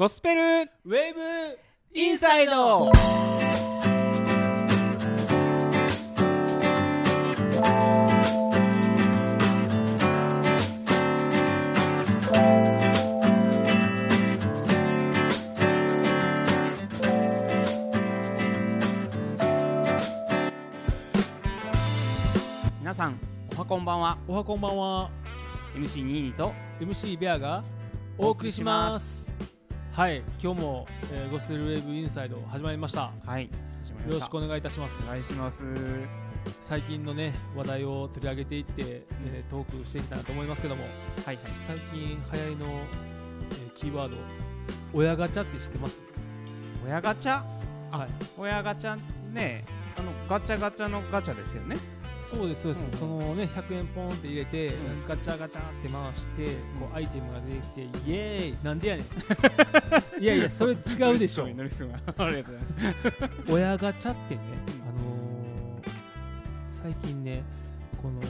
ゴスペル。ウェーブ。インサイド。皆さんおはこんばんは。おはこんばんは。MC ニーニーと。MC ベアがお送りしますはい今日も、えーゴスペルウェーブインサイド始まりました。はいよろしくお願いいたします。お願いします。最近のね話題を取り上げていって、えートークしていきたいなと思いますけどもはいはい。最近流行りの、えーキーワード親ガチャって知ってます？親ガチャ？はい。親ガチャねあのガチャガチャのガチャですよねそうですそうです、うんうん。そのね100円ポンって入れて、ん。ガチャガチャって回して、こうアイテムが出てきてイエーイなんでやねん。いやいやそれ違うでしょ。ありがとうございます。親ガチャってね、あのー最近ねこの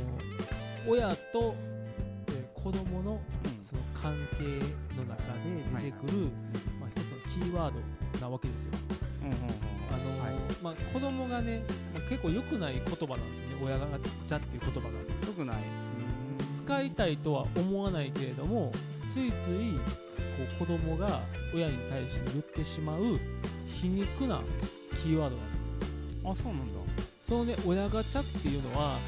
親と、えー子供のその関係の中で出てくる、まあ、一つのキーワードなわけですよ。まあ、子供がね、まあ、結構良くない言葉なんですよね親ガチャっていう言葉が。よくない。使いたいとは思わないけれどもついついこう子供が親に対して言ってしまう皮肉なキーワードなんですよ。あそうなんだ。そのね親ガチャっていうのは、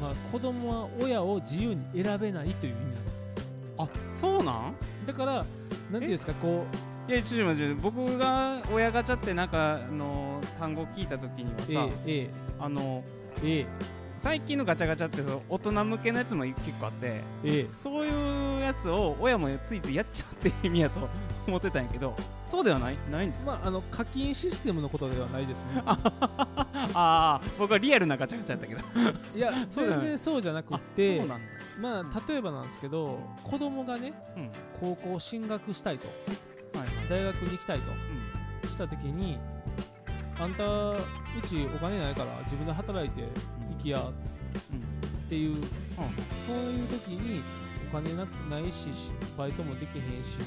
まあ、子供は親を自由に選べないという意味なんです。あそうなん？だからなんていうんですかこいやちょっと待って僕が親ガチャってなんかあの単語聞いた時にうはさ A A あの A 最近のガチャガチャってそう大人向けのやつも結構あって A そういうやつを親もついついやっちゃうって意味やと思ってたんやけどそうではない？ないんですまああの課金システムのことではないですね。ああ僕はリアルなガチャガチャやったけど。いや 全然そうじゃなくあてまあ例えばなんですけど子供がねうん。高校進学したいと大学に行きたいと。うした時にあんたうちお金ないから自分で働いて行きやんうん。っていうそういう時にお金なないししバイトもできへんし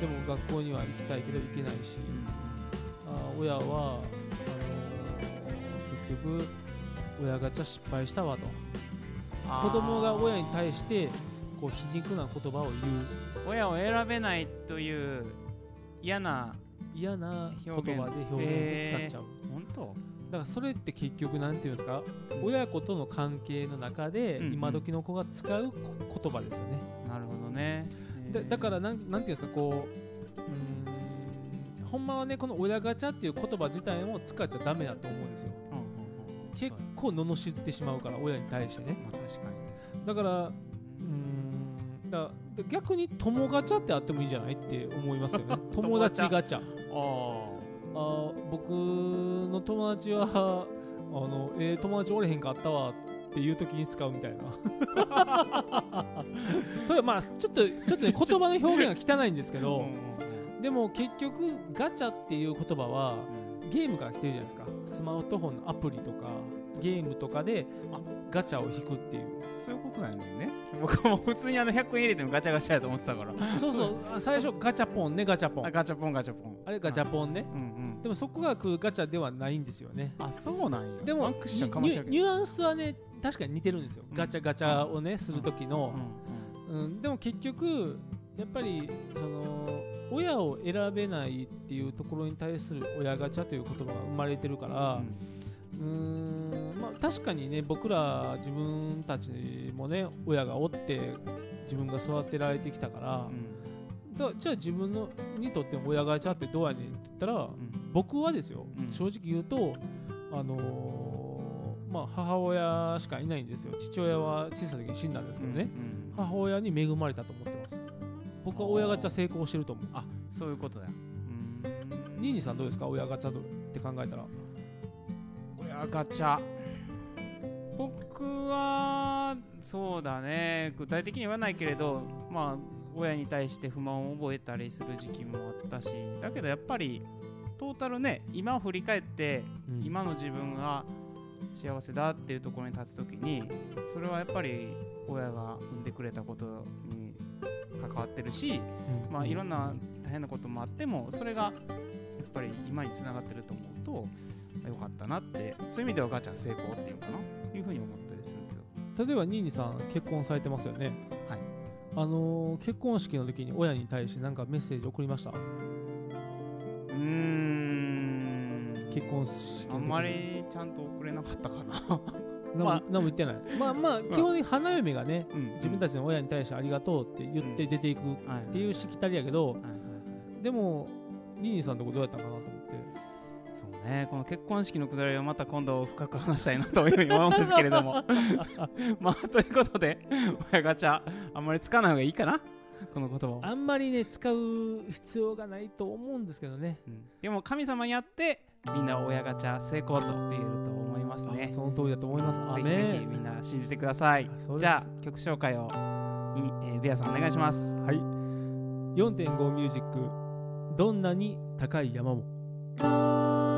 でも学校には行きたいけど行けないし、あー親はあのー結局親ガチャ失敗したわと。子供が親に対してこう皮肉な言葉を言う。親を選べないという嫌な嫌な言葉で表現で使っちゃう、本当？だからそれって結局なんていうんですか？親子との関係の中でうんうん。今時の子が使うこ言葉ですよね、なるほどね。だだからなんなんていうんですか？こううーんほんまはねこの親ガチャっていう言葉自体も使っちゃダメだと思うんですよ。うんうんうん。結構罵ってしまうから親に対してね。まあ確かに。だからうーんだ逆に友ガチャってあってもいいんじゃないって思いますけどね。友達ガチャ。あ僕の友達はあの、えー友達おれへんかったわっていう時に使うみたいな。それまあちょっとちょっと、ね、言葉の表現が汚いんですけあどでも結局ガチャっていう言葉はゲームから来てるじゃないですか。スマートフォンのアプリとかゲームとかであガチャを引くっていう。そういうことなんだよね。僕も普通にあの100円入れてもガチャガチャやと思ってたから。そうそう。あ最初ガチャポンねガチャポン。あガチャポンガチャポン。あれガチャポンね。うんうん。でもそこがガチャではないんですよね。あそうなんや。でもニュアンスはね確かに似てるんですよ、うん。ガチャガチャをねする時の、うんうんでも結局やっぱりその親を選べないっていうところに対する親ガチャという言葉が生まれてるからうーんまあ確かにね僕ら自分たちもね親がおって自分が育てられてきたからう、ん。だじゃあ自分のにとっての親ガチャってどうやねんって言ったら、うん。僕はですよ、うん。正直言うとあのーまあ母親しかいないんですよ。父親は小さい時に死んだんですけどね、うん母親に恵まれたと思ってます。僕は親ガチャ成功してると思う。あそういうことだうん。ニーニーさんどうですか？親ガチャって考えたら。親ガチャ僕はそうだね。具体的には言わないけれどまあ親に対して不満を覚えたりする時期もあったしだけどやっぱりトータルね今を振り返ってうん。今の自分が幸せだっていうところに立つ時にそれはやっぱり親が産んでくれたことに関わってるし、まあ、いろんな大変なこともあってもそれがやっぱり今につながってると思うとよかったなってそういう意味ではガチャ成功っていうかな？いうふうに思ったりするけど。例えばニーニさん結婚されてますよね。はい。あのー、結婚式の時に親に対して何かメッセージ送りました？うん。結婚式あんまりちゃんと送れなかったかな。何も,、まあ、何も言ってない。まあまあ 基本的に花嫁がね、うん、自分たちの親に対してありがとうって言って出ていくっていうしきたりやけど、でもニーニーさんとこどうやったかなとね。この結婚式のくだりはまた今度深く話したいなというふうに思うんですけれども。まあということで親ガチャあんまり使わない方がいいかな？この言葉あんまりね使う必要がないと思うんですけどね、うん、でも神様にあってみんな親ガチャ成功と言えると思いますね。その通りだと思います。ぜひぜひみんな信じてください。じゃあ曲紹介を。えー、ベアさんお願いします。はい。4.5ミュージックどんなに高い山も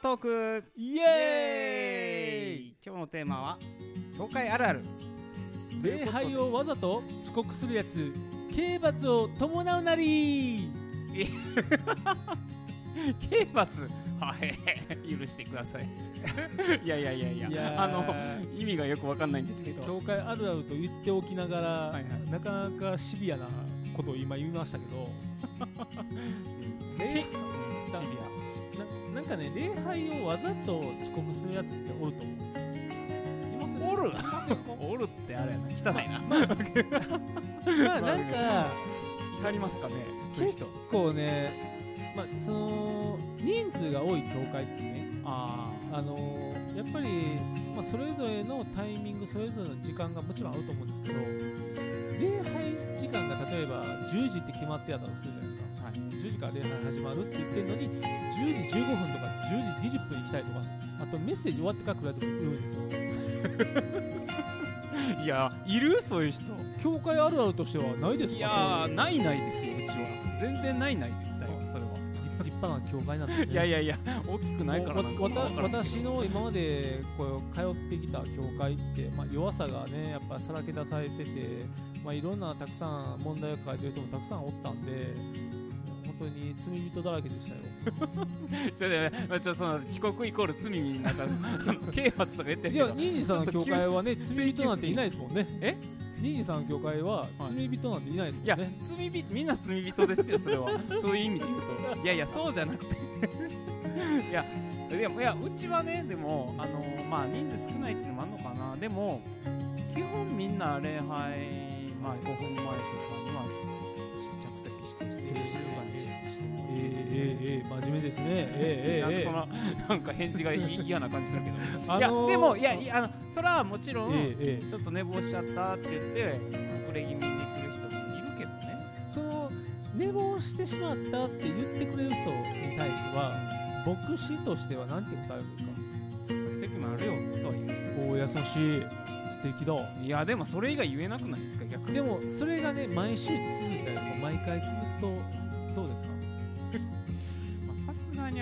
トーク。イエーイ。今日のテーマは教会あるある。礼拝をわざと遅刻するやつ。刑罰を伴うなり。刑罰？はい許してください。いやいやいやいやいやー。あの意味がよくわかんないんですけど。教会あるあると言っておきながら、はいはい。なかなかシビアなことを今言いましたけど 礼シビななんかね礼拝をわざと遅刻するやつっておると思う。おる。おるってあれやな。汚いな、まあ なんか怒りますかねそういう人。結構ねまあその人数が多い教会ってねああのーやっぱり、まあ、それぞれのタイミングそれぞれの時間がもちろんあると思うんですけど礼拝時間が例えば10時って決まってやったとするじゃないですか、はい。10時から礼拝始まるって言ってるのに10時15分とか10時20分に行きたいとかあとメッセージ終わってから来るやつもいるんですよ。いやいる？そういう人。教会あるあるとしてはないですか？いやーないないですようちは。全然ないないで言派な教会なんですね。いやいやいや大きくないから私の今までこう通ってきた教会って、まあ、弱さがねやっぱさらけ出されてて、まあ、いろんなたくさん問題を抱えてる人もたくさんおったんで本当に罪人だらけでしたよ。ちょっとねまあちょっとその遅刻イコール罪になんか 刑罰とか言ってるいやけどニーニーさんの教会はね罪人なんていないですもんね。え？ニーニーさんの教会ははい罪人なんていないですいやもんね、罪人みんな罪人ですよそれは。そういう意味で言うと。いやいやそうじゃなくて。いやでもいやうちはねでもあのまあ人数少ないっていうのもあるのかな。でも基本みんな礼拝まあ5分前とかには着席してしてる静かにしえー、えー、えー、真面目ですね。えー、えなんかそのなんか返事がい嫌な感じするけど、ー、いやあのーでもいやいやあのそれはもちろん、ちょっと寝坊しちゃったって言って遅れ気味に来る人もいるけどね。その寝坊してしまったって言ってくれる人に対しては牧師としては何て答えるんですか？そういう時もあるよとは言う。お優しい。素敵だ。いやでもそれ以外言えなくないですか逆に。でもそれがね毎週続いたりとか毎回続くとどうですか？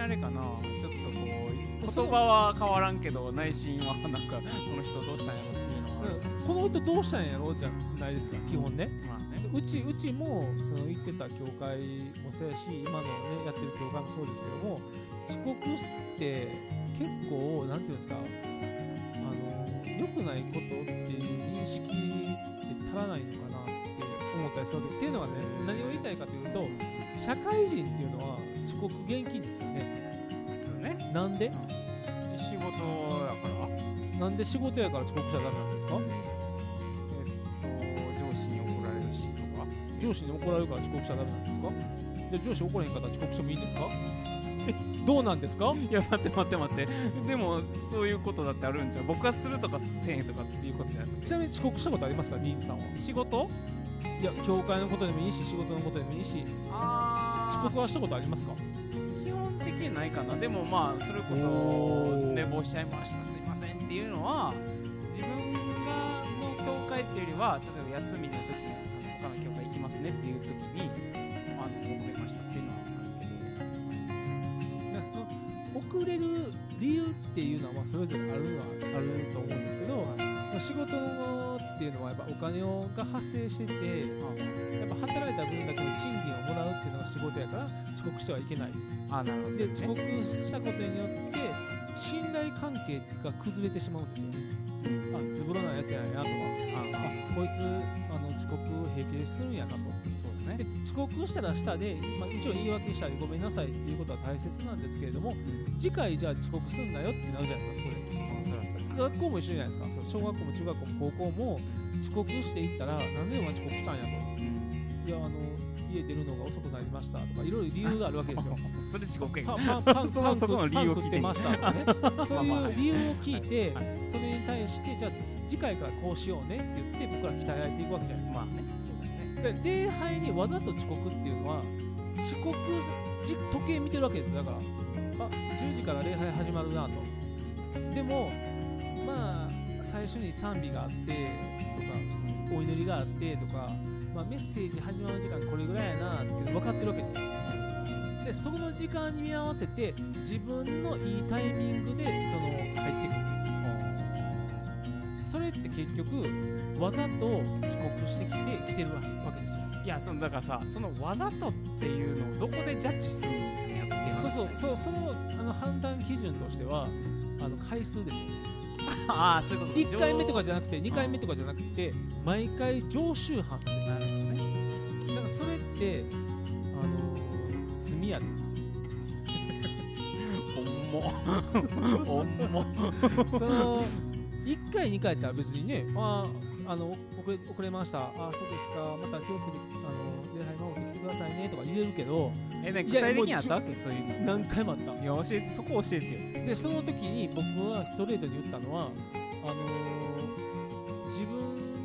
にあれかな。ちょっとこう言葉は変わらんけど内心はなんかこの人どうしたんやろっていうのはこの人どうしたんやろうじゃないですか基本ね。まあね。うちうちもその行ってた教会もそうやし今のねやってる教会もそうですけども遅刻って結構なんていうんですかあの良くないことっていう認識って足らないのかなって思ったりするわけ。っていうのはね何を言いたいかというと社会人っていうのは遅刻厳禁ですよ。ねなんで？仕事やから。なんで仕事やから遅刻しちゃダメなんですか？えっと上司に怒られるしとか？上司に怒られるから遅刻しちゃダメなんですか？じゃあ上司怒らへんかったら遅刻してもいいんですか？どうなんですか？いや待って待って待って。でもそういうことだってあるんじゃん僕がするとかせんへんとかっていうことじゃなくて。ちなみに遅刻したことありますか？ニーンさんは。仕事？いや教会のことでもいいし仕事のことでもいいし。あ遅刻はしたことありますか？基本的にないかな。でもまあそれこおそー。寝坊しちゃいましたすいませんっていうのは自分がの教会っていうよりは例えば休みの時にあの他の教会行きますねっていう時にあの遅れましたっていうのはあるけど。遅れる理由っていうのはまあそれぞれあるのはあると思うんですけど、まあ仕事っていうのはやっぱお金をが発生しててやっぱ働いた分だけの賃金をもらうっていうのが仕事やから遅刻してはいけない。ああなるほどで遅刻したことによって信頼関係が崩れてしまうんですよね。あズボラなやつやなとかあこいつあの遅刻平気でするんやなと。そうだね。で遅刻したらしたで、まあ、一応言い訳したりごめんなさいっていうことは大切なんですけれども次回じゃあ遅刻すんなよってなるじゃないですかそこでそらそう学校も一緒じゃないですか。小学校も中学校も高校も遅刻していったらなんでお前遅刻したんやと。いやあの家出るのが遅くなりましたとかいろいろ理由があるわけですよ。それ遅刻やパンパンパンそのパンそこの理由を聞いてましたとかね。そういう理由を聞いてはい。それに対してじゃあ次回からこうしようねって言って僕ら鍛えられていくわけじゃないですか。まあね。ね。で礼拝にわざと遅刻っていうのは遅刻じ時計見てるわけですよ。だからあ10時から礼拝始まるなと。でもまあ最初に賛美があってとかお祈りがあってとか、まあ、メッセージ始まる時間これぐらいやなって分かってるわけですよ。でその時間に見合わせて自分のいいタイミングでその入ってくる。それって結局わざと遅刻してきて来てるわけです。よいやそのだからさそのわざとっていうのをどこでジャッジするんやってそうそうそうそのあの判断基準としてはあの回数ですよああそういうこと1回目とかじゃなくて2回目とかじゃなくて毎回常習犯ですよなるほどね。だからそれってあの罪やで。ほんも。ほんも。その1回2回って別にねああの遅れ遅れました。あそうですか。また気をつけてあのさいねとか言えるけどえね具体的にあったわけ？そういうの。何回もあった。いや教えてそこ教えてよ。でその時に僕はストレートに言ったのはあのー自分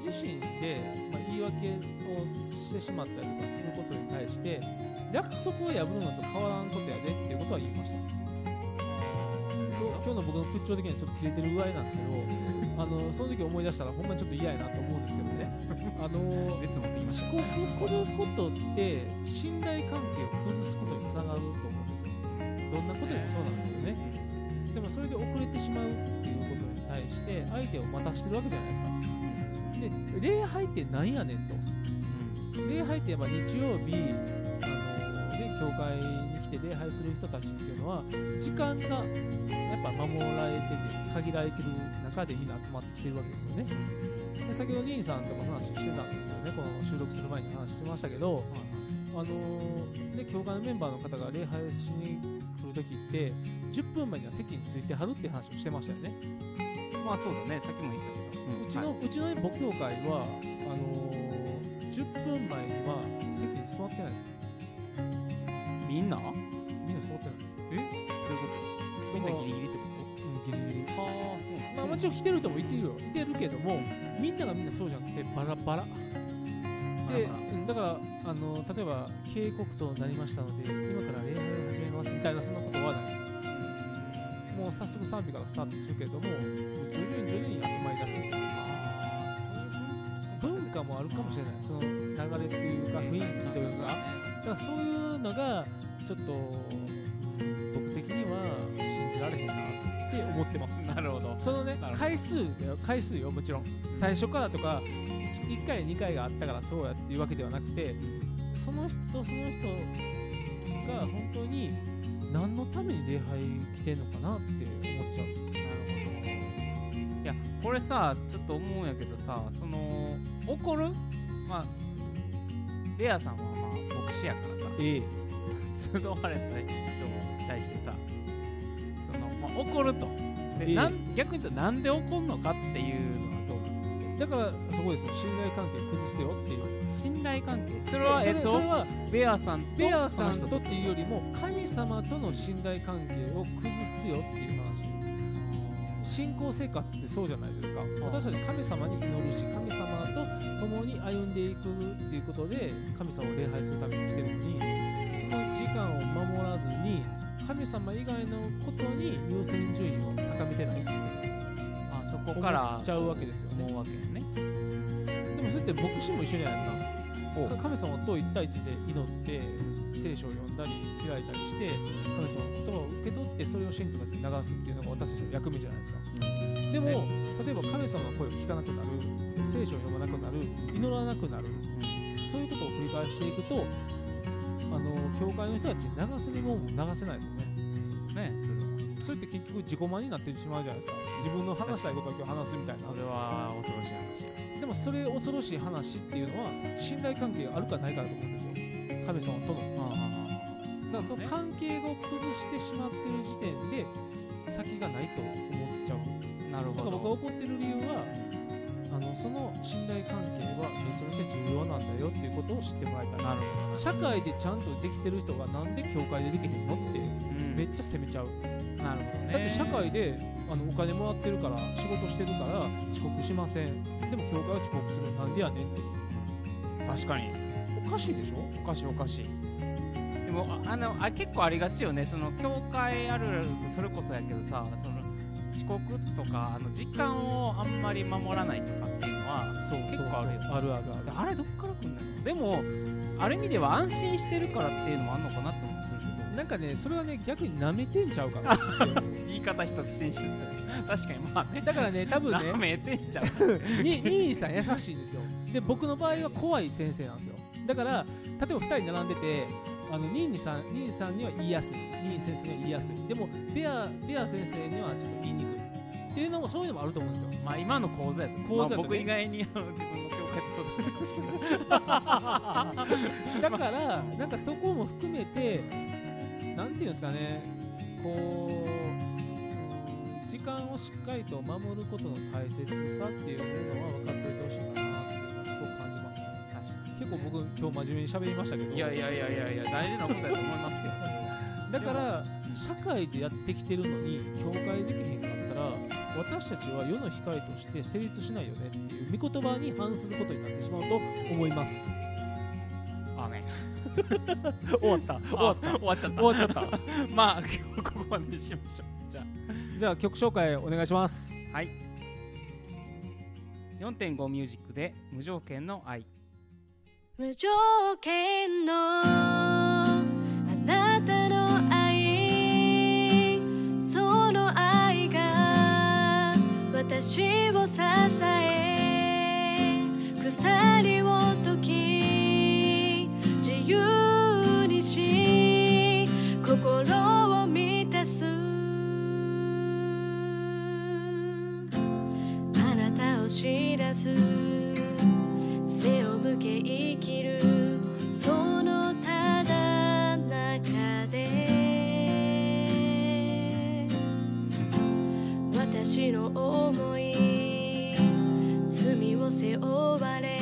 自身で、まあ、言い訳をしてしまったりとかすることに対して約束を破るのと変わらんことやでっていうことは言いました今日の僕の屈調的にはちょっと切れてる具合なんですけどあのその時思い出したらほんまにちょっと嫌やなと思うんですけどね。あのー熱持ってきまし遅た刻することって信頼関係を崩すことにつながると思うんですよ。どんなことでもそうなんですけどね。でもそれで遅れてしまうっていうことに対して相手を待たしてるわけじゃないですか。で礼拝ってなんやねんと。礼拝ってやっぱ日曜日あのね教会に来て礼拝する人たちっていうのは時間がやっぱ守られてて限られてる中でみんな集まってきてるわけですよね。で先ほど兄さんとも話してたんですけどねこの収録する前に話してましたけどあのー、で教会のメンバーの方が礼拝しに来るときって10分前には席についてはるっていう話をしてましたよね、まあそうだね。さっきも言ったけど、うちの、うちのね母教会はあのー、んな？みんな座ってない。どういうこと？みんなギリギリってこうんギリギリ。とあまあもちろん来てる人もいてるよ。いてるけどもみんながみんなそうじゃなくてバラバラ。でうんだからあの例えば警告となりましたので今から礼拝を始めますみたいなそんなことはない。もう早速賛美からスタートするけれども、徐々に徐々に集まり出すっていう。文化もあるかもしれない、その流れっていうか、雰囲気というか、だからそういうのが、ちょっとうん僕的には信じられへんなって思ってます。なるほど。そのね回数回数よもちろん。最初からとか 1, 回2回があったからそうやっていうわけではなくてその人その人が本当に何のために礼拝来てんのかなって思っちゃう。なるほど。いやこれさちょっと思うんやけどさその怒る？まあレアさんはまあ牧師やからさ。ええ集われた人に対してさその、まあ、怒ると。で、ええ。なん逆に言うとなんで怒んのかっていうのはどう？だからそこですよ。信頼関係崩すよっていう。信頼関係？それはえっとベアさんとベアさんとっていうよりも神様との信頼関係を崩すよっていう話。信仰生活ってそうじゃないですか。私たち神様に祈るし神様と共に歩んでいくっていうことで神様を礼拝するために来てるのにその時間を守らずに神様以外のことに優先順位を高めてない。っていうあそこから思っちゃうわけですよね。思うわけよね。でもそれって牧師も一緒じゃないですか。か神様と一対一で祈って聖書を読んだり開いたりして神様の言葉を受け取ってそれを信徒たちに流すっていうのが私たちの役目じゃないですか。でも、例えば神様の声を聞かなくなる聖書を読まなくなる祈らなくなるそういうことを繰り返していくとあの教会の人たちに流すにも流せないですよね。ね。それって結局自己満になってしまうじゃないですか。自分の話したいことだけを話すみたいな。それは恐ろしい話や。でもそれ恐ろしい話っていうのは信頼関係があるかないかだと思うんですよ。神様との。だからそのね。関係を崩してしまってる時点で先がないと思っちゃう。なるだから僕が怒ってる理由はその信頼関係はめちゃめちゃ重要なんだよっていうことを知ってもらいたいなるほ社会でちゃんとできてる人がなんで教会でできへんのってめっちゃ責めちゃう、なるほどね。だって社会であのお金もらってるから仕事してるから遅刻しません。でも教会は遅刻するなんでやねんって確かに。おかしいでしょ？おかしいおかしい。でもああのあ結構ありがちよね。その教会あるあるそれこそやけどさその遅刻とかあの時間をあんまり守らないとかっていうのはそう結構あるよそうそうあるあるある。あれどっから来んのでもある意味では安心してるからっていうのもあんのかなって思ってするけなんかねそれはね逆に舐めてんちゃうかな 言い方一つ選出して。確かにまあね。だからね多分ね。舐めてんちゃう。に兄さん優しいんですよ。で僕の場合は怖い先生なんですよ。だから例えば2人並んでてあのニーニさんニさんには言いやすい。ニーニ先生には言いやすい。でもベアベア先生にはちょっと言いにくい。っていうのもそういうのもあると思うんですよ。まあ今の講座やと。ね講座やとね。まあ僕以外にあの自分の教会でそうだったかもしれない。だからなんかそこも含めてなんていうんですかね。こううん時間をしっかりと守ることの大切さっていうものは分かっておいてほしいかな結構僕今日真面目に喋りましたけど。いやいやいやいやいや大事なことだと思いますよ。だから社会でやってきてるのに教会できへんかったら私たちは世の光として成立しないよねっていう御言葉に反することになってしまうと思います。ア 終わった。終わった終わっちゃった。終わっちゃった。まあ今日ここまでにしましょう。じゃじゃあ曲紹介お願いします。あはい。4.5ミュージックで無条件の愛無条件のあなたの愛その愛が私を支え鎖を解き自由にし心を満たす。あなたを知らず。背を向け生きる。そのただ中で。私の思い。罪を背負われ。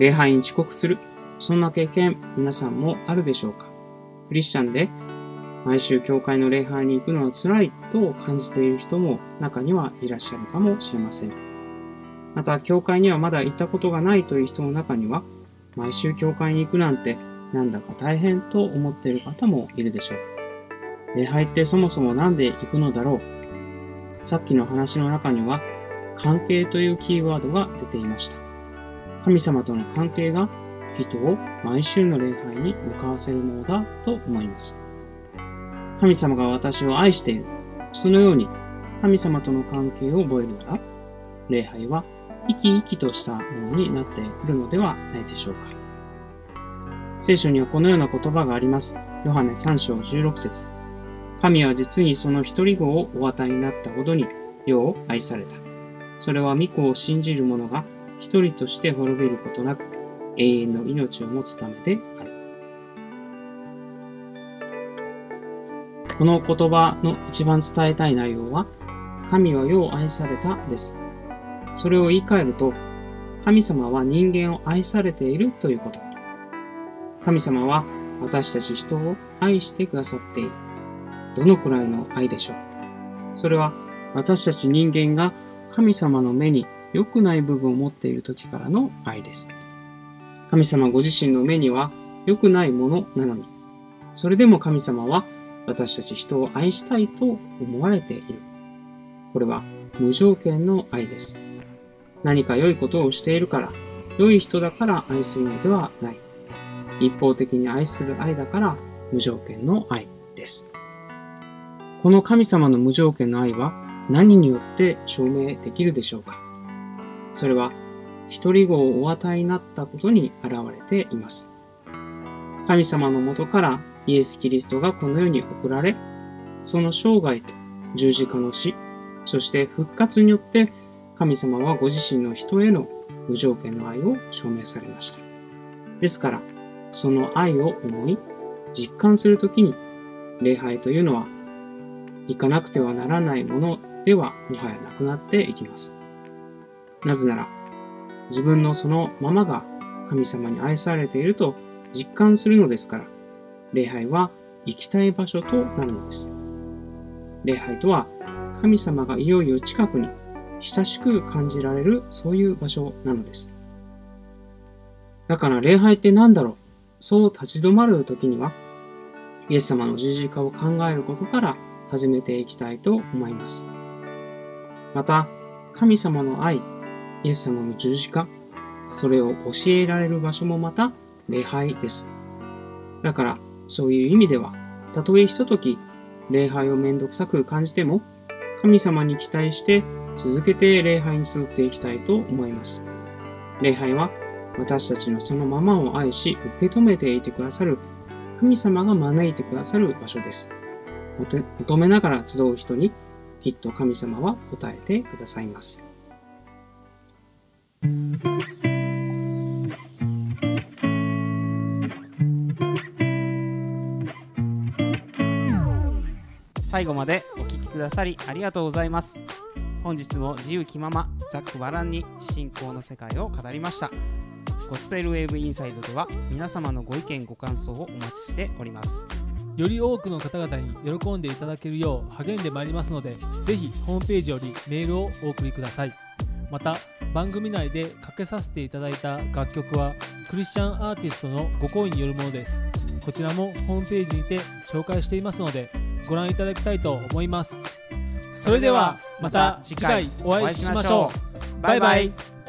礼拝に遅刻する、そんな経験皆さんもあるでしょうか？クリスチャンで毎週教会の礼拝に行くのは辛いと感じている人も中にはいらっしゃるかもしれません。また、教会にはまだ行ったことがないという人の中には、毎週教会に行くなんてなんだか大変と思っている方もいるでしょう。礼拝ってそもそも何で行くのだろう？さっきの話の中には、関係というキーワードが出ていました。神様との関係が人を毎週の礼拝に向かわせるものだと思います。神様が私を愛している。そのように神様との関係を覚えるなら、礼拝は生き生きとしたものになってくるのではないでしょうか。聖書にはこのような言葉があります。ヨハネ3章16節神は実にその一人子をお与えになったほどに世を愛された。それは御子を信じる者が一人として滅びることなく永遠の命を持つためである。この言葉の一番伝えたい内容は、神は世を愛されたです。それを言い換えると、神様は人間を愛されているということ。神様は私たち人を愛してくださっている。どのくらいの愛でしょうそれは私たち人間が神様の目に良くない部分を持っている時からの愛です。神様ご自身の目には良くないものなのに、それでも神様は私たち人を愛したいと思われている。これは無条件の愛です。何か良いことをしているから、良い人だから愛するのではない。一方的に愛する愛だから無条件の愛です。この神様の無条件の愛は何によって証明できるでしょうか？それは一人子をお与えになったことに現れています。神様のもとからイエス・キリストがこの世に送られ、その生涯と十字架の死、そして復活によって神様はご自身の人への無条件の愛を証明されました。ですから、その愛を思い、実感するときに、礼拝というのは行かなくてはならないものではもはやなくなっていきます。なぜなら、自分のそのままが神様に愛されていると実感するのですから、礼拝は行きたい場所となるのです。礼拝とは、神様がいよいよ近くに親しく感じられるそういう場所なのです。だから礼拝って何だろうそう立ち止まる時には、イエス様の十字架を考えることから始めていきたいと思います。また、神様の愛、イエス様の十字架、それを教えられる場所もまた礼拝です。だから、そういう意味では、たとえひととき礼拝をめんどくさく感じても、神様に期待して続けて礼拝に続っていきたいと思います。礼拝は私たちのそのままを愛し受け止めていてくださる神様が招いてくださる場所です。求めながら集う人にきっと神様は答えてくださいます。最後までお聴きくださりありがとうございます。本日も自由気まま、ざっくばらんに信仰の世界を語りました。ゴスペルウェーブインサイドでは皆様のご意見ご感想をお待ちしております。より多くの方々に喜んでいただけるよう励んでまいりますのでぜひホームページよりメールをお送りくださいまた番組内でかけさせていただいた楽曲はクリスチャンアーティストのご好意によるものです。こちらもホームページにて紹介していますのでご覧いただきたいと思います。それではまた次回お会いしましょう。バイバイ。